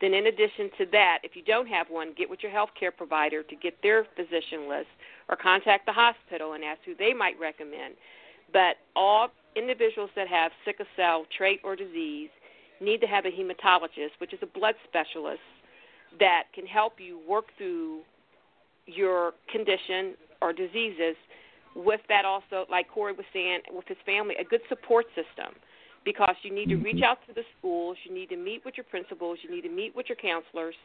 Then, in addition to that, if you don't have one, get with your health care provider to get their physician list or contact the hospital and ask who they might recommend. But all individuals that have sickle cell trait or disease need to have a hematologist, which is a blood specialist that can help you work through your condition or diseases. With that, also, like Corey was saying, with his family, a good support system because you need to reach out to the schools, you need to meet with your principals, you need to meet with your counselors,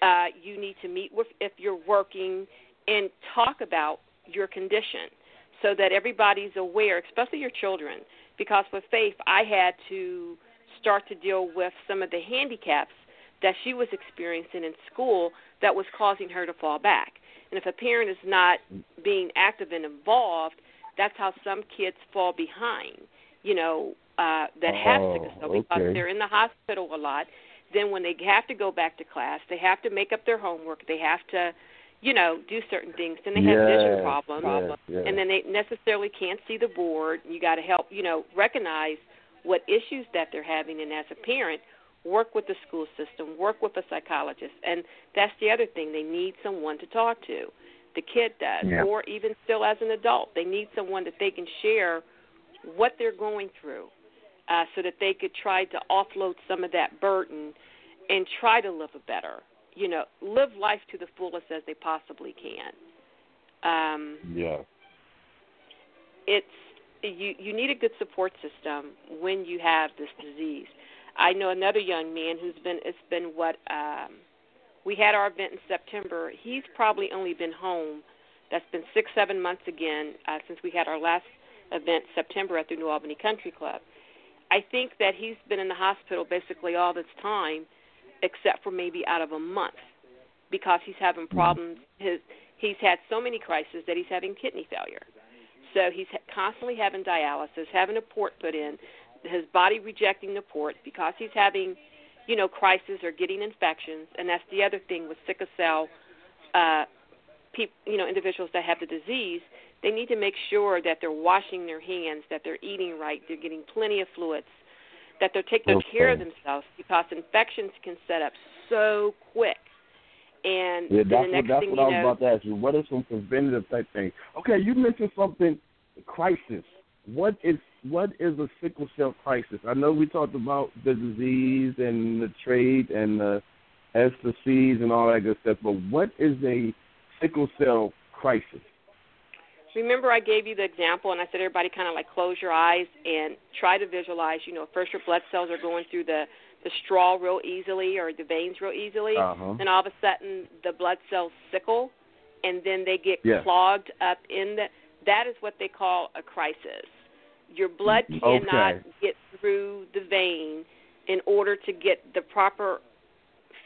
uh, you need to meet with if you're working and talk about your condition so that everybody's aware, especially your children. Because with Faith, I had to start to deal with some of the handicaps that she was experiencing in school that was causing her to fall back. And if a parent is not being active and involved, that's how some kids fall behind. You know, uh, that have Oh, sickle cell because okay. they're in the hospital a lot. Then when they have to go back to class, they have to make up their homework. They have to, you know, do certain things. Then they have vision problems, yes, yes. and then they necessarily can't see the board. You got to help, you know, recognize what issues that they're having, and as a parent, work with the school system, work with a psychologist, and that's the other thing. They need someone to talk to. The kid does, Yeah. or even still as an adult, they need someone that they can share what they're going through, uh, so that they could try to offload some of that burden and try to live a better, you know, live life to the fullest as they possibly can. Um, Yeah. it's you you need a good support system when you have this disease. I know another young man who's been it's been what um we had our event in September. He's probably only been home that's been 6 7 months again uh since we had our last event September at the New Albany Country Club. I think that he's been in the hospital basically all this time except for maybe out of a month because he's having problems his he's had so many crises that he's having kidney failure. So he's constantly having dialysis, having a port put in, his body rejecting the port because he's having, you know, crises or getting infections, and that's the other thing with sickle cell, uh, people, you know, individuals that have the disease. They need to make sure that they're washing their hands, that they're eating right, they're getting plenty of fluids, that they're taking okay. care of themselves because infections can set up so quick. And yeah, that's the next what, that's thing what you I was know, about to ask you. What are some preventative type things? Okay, you mentioned something, crisis. What is what is a sickle cell crisis? I know we talked about the disease and the trait and the STCs and all that good stuff, but what is a sickle cell crisis? Remember I gave you the example and I said everybody kind of like close your eyes and try to visualize, you know, first your blood cells are going through the the straw real easily or the veins real easily, Uh-huh. and all of a sudden the blood cells sickle and then they get Yes. clogged up in the that is what they call a crisis. Your blood cannot Okay. get through the vein in order to get the proper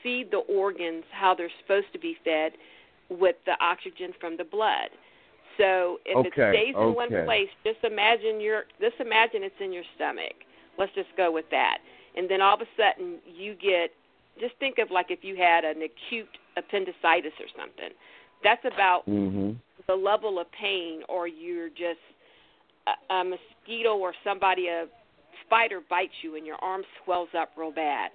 feed the organs how they're supposed to be fed with the oxygen from the blood. So if it stays in one place, just imagine your just imagine it's in your stomach. Let's just go with that. And then all of a sudden you get just think of like if you had an acute appendicitis or something. That's about Mm-hmm. the level of pain or you're just a, a mosquito or somebody a spider bites you and your arm swells up real bad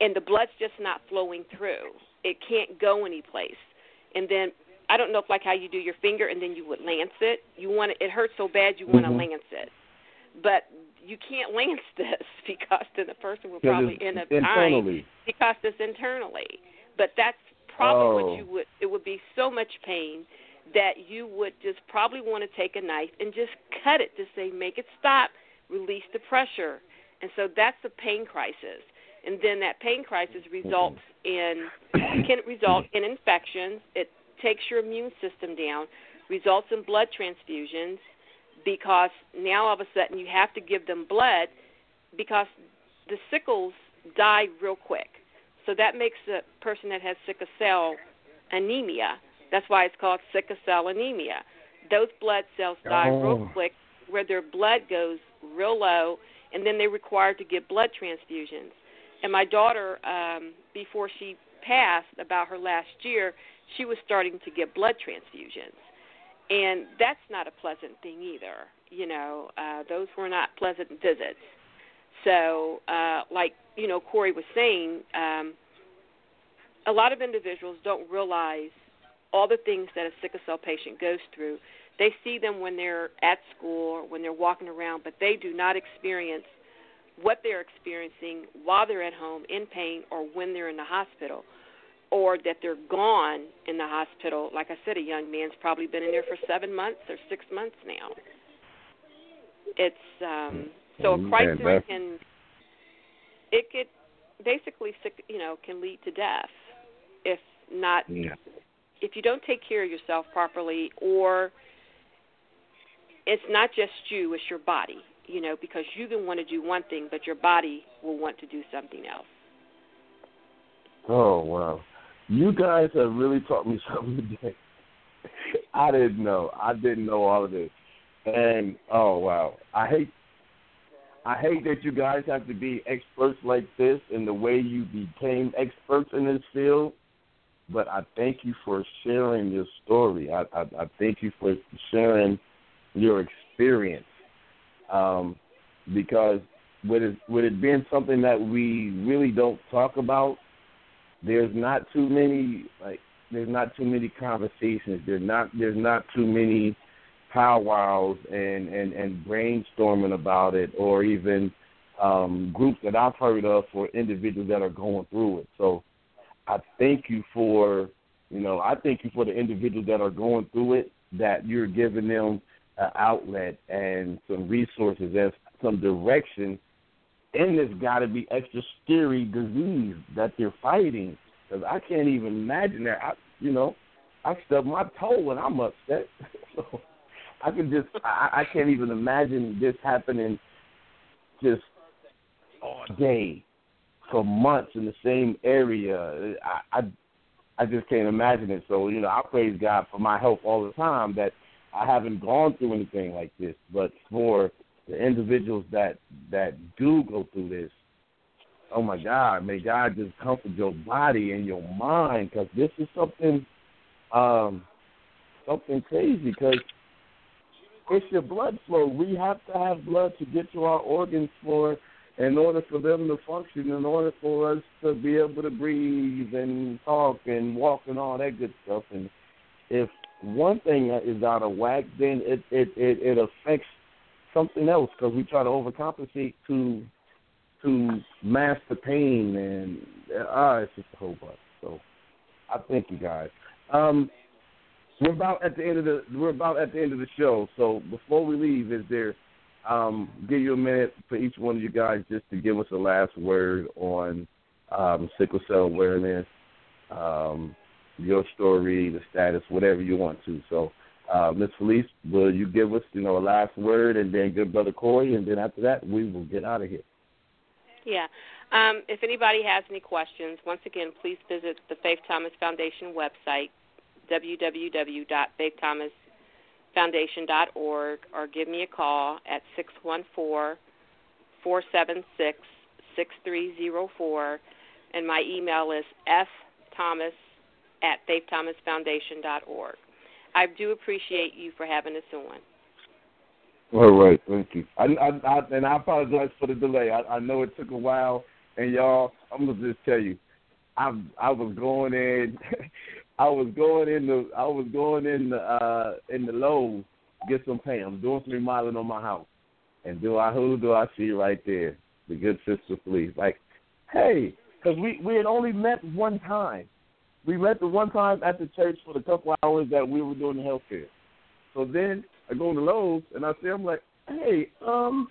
and the blood's just not flowing through it can't go anyplace and then i don't know if like how you do your finger and then you would lance it you want to, it hurts so bad you want to Mhm. lance it but you can't lance this because then the person will probably end up dying because it's internally. But that's probably Oh. what you would. It would be so much pain that you would just probably want to take a knife and just cut it to say, make it stop, release the pressure, and so that's the pain crisis. And then that pain crisis results in can result in infections. It takes your immune system down, results in blood transfusions because now all of a sudden you have to give them blood because the sickles die real quick. So that makes a person that has sickle cell anemia. That's why it's called sickle cell anemia. Those blood cells die real Oh. quick where their blood goes real low and then they're required to get blood transfusions. And my daughter, um, before she passed about her last year, she was starting to get blood transfusions. And that's not a pleasant thing either. You know, uh, those were not pleasant visits. So, uh, like you know, Corey was saying, um, a lot of individuals don't realize all the things that a sickle cell patient goes through. They see them when they're at school or when they're walking around, but they do not experience what they're experiencing while they're at home in pain or when they're in the hospital or that they're gone in the hospital. Like I said, a young man's probably been in there for seven months or six months now. It's um so a Mm, crisis man, can it could basically sick you know, can lead to death if not Yeah. if you don't take care of yourself properly or it's not just you, it's your body, you know, because you can want to do one thing, but your body will want to do something else. Oh wow, you guys have really taught me something today. I didn't know. I didn't know all of this, and oh wow, I hate. I hate that you guys have to be experts like this in the way you became experts in this field. But I thank you for sharing your story. I, I, I thank you for sharing your experience. Um, because with it, with it being something that we really don't talk about, there's not too many like there's not too many conversations. There's not there's not too many powwows and and and brainstorming about it, or even um, groups that I've heard of for individuals that are going through it. So I thank you for you know I thank you for the individuals that are going through it that you're giving them an outlet and some resources and some direction in this got to be extra scary disease that they're fighting. Because I can't even imagine that. I, you know, I stub my toe when I'm upset. so I can just, I, I can't even imagine this happening just all day for months in the same area. I, I, I just can't imagine it. So you know, I praise God for my health all the time. That I haven't gone through anything like this, but for the individuals that that do go through this, oh my God, may God just comfort your body and your mind because this is something, um, something crazy. Because it's your blood flow. We have to have blood to get to our organs for, in order for them to function, in order for us to be able to breathe and talk and walk and all that good stuff. And if one thing is out of whack, then it it it, it affects something else because we try to overcompensate to to mask the pain and ah, uh, it's just a whole bunch. So I thank you guys. Um, we're about at the end of the we're about at the end of the show. So before we leave, is there um, give you a minute for each one of you guys just to give us a last word on um, sickle cell awareness, um, your story, the status, whatever you want to. So uh, Ms. Felice, will you give us, you know, a last word, and then good brother Corey, and then after that we will get out of here. Yeah. Um, if anybody has any questions, once again, please visit the Faith Thomas Foundation website, www.faiththomasfoundation.org, or give me a call at six one four four seven six six three zero four, and my email is fthomas at faiththomasfoundation.org. I do appreciate you for having us on. All right, thank you. I, I, I and I apologize for the delay. I, I know it took a while, and y'all, I'm gonna just tell you, I I was going in, I was going in the I was going in the uh in the Lowe's get some paint. I'm doing some remodeling on my house, and do I who do I see right there? The good sister Felice. Like, hey, because we we had only met one time we met the one time at the church for the couple hours that we were doing the healthcare. So then I go to Lowe's and I see I'm like, hey, um,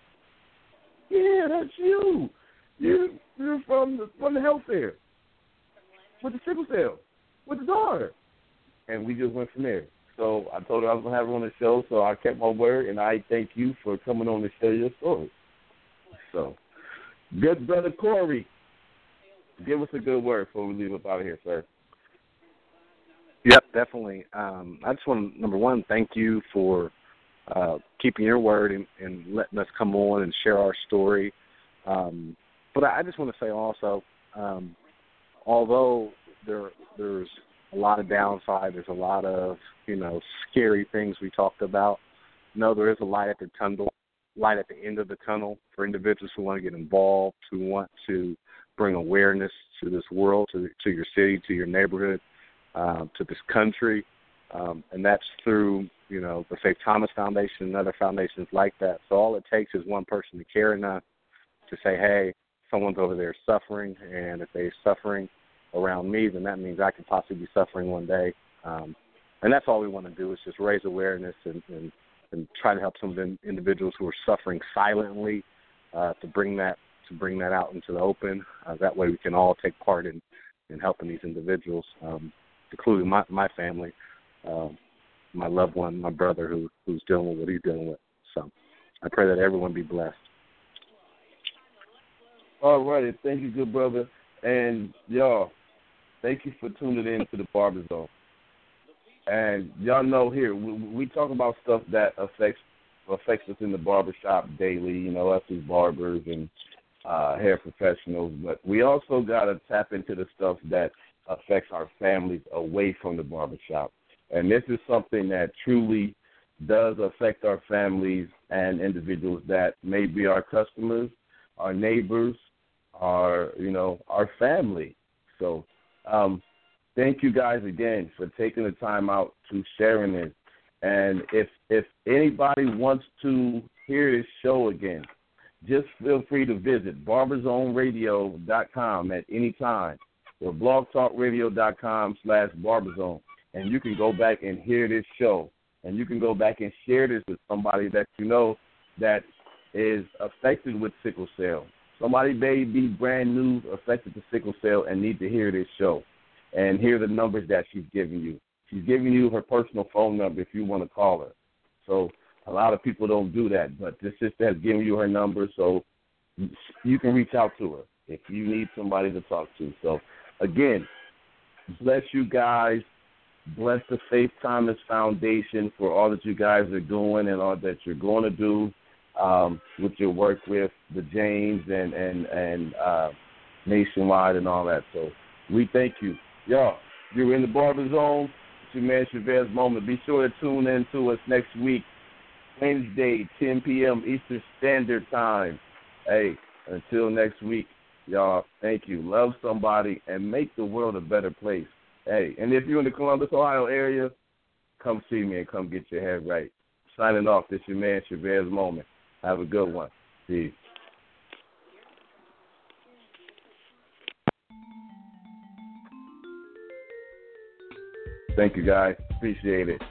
yeah, that's you. You you're from the from the health fair with the sickle cell with the daughter, and we just went from there. So I told her I was gonna have her on the show, so I kept my word, and I thank you for coming on to share your story. So, good brother Corey, give us a good word before we leave up out of here, sir. Yep, definitely. Um, I just want to number one thank you for uh, keeping your word and, and letting us come on and share our story. Um, but I just want to say also, um, although there there's a lot of downside, there's a lot of you know scary things we talked about. No, there is a light at the tunnel, light at the end of the tunnel for individuals who want to get involved, who want to bring awareness to this world, to to your city, to your neighborhood um, to this country, um, and that's through you know the Faith Thomas Foundation and other foundations like that. So all it takes is one person to care enough to say, hey, someone's over there suffering, and if they're suffering around me, then that means I could possibly be suffering one day. Um, and that's all we want to do is just raise awareness and, and, and try to help some of the individuals who are suffering silently uh, to bring that to bring that out into the open. Uh, that way, we can all take part in in helping these individuals. Um, including my my family, um, my loved one, my brother who who's dealing with what he's dealing with. So I pray that everyone be blessed. All righty, thank you, good brother, and y'all, thank you for tuning in to the Barber Zone. And y'all know here we, we talk about stuff that affects affects us in the barber shop daily. You know, us as barbers and uh, hair professionals, but we also got to tap into the stuff that affects our families away from the barbershop. And this is something that truly does affect our families and individuals that may be our customers, our neighbors, our you know, our family. So um, thank you guys again for taking the time out to sharing this. And if if anybody wants to hear this show again, just feel free to visit barberzoneradio.com at any time or blogtalkradio.com slash barberzone. And you can go back and hear this show and you can go back and share this with somebody that you know that is affected with sickle cell. Somebody may be brand new affected with sickle cell and need to hear this show and hear the numbers that she's giving you. She's giving you her personal phone number if you want to call her. So a lot of people don't do that, but this sister has given you her number, so you can reach out to her if you need somebody to talk to. So again, bless you guys. Bless the Faith Thomas Foundation for all that you guys are doing and all that you're going to do um, with your work with the James and and and uh, nationwide and all that. So we thank you, y'all. You're in the Barber Zone. It's your man Chavez Moment. Be sure to tune in to us next week, Wednesday, 10 p.m. Eastern Standard Time. Hey, until next week, y'all. Thank you. Love somebody and make the world a better place. Hey, and if you're in the Columbus, Ohio area, come see me and come get your head right. Signing off, this your man Chavez Moment. Have a good one. Peace. Thank you, guys. Appreciate it.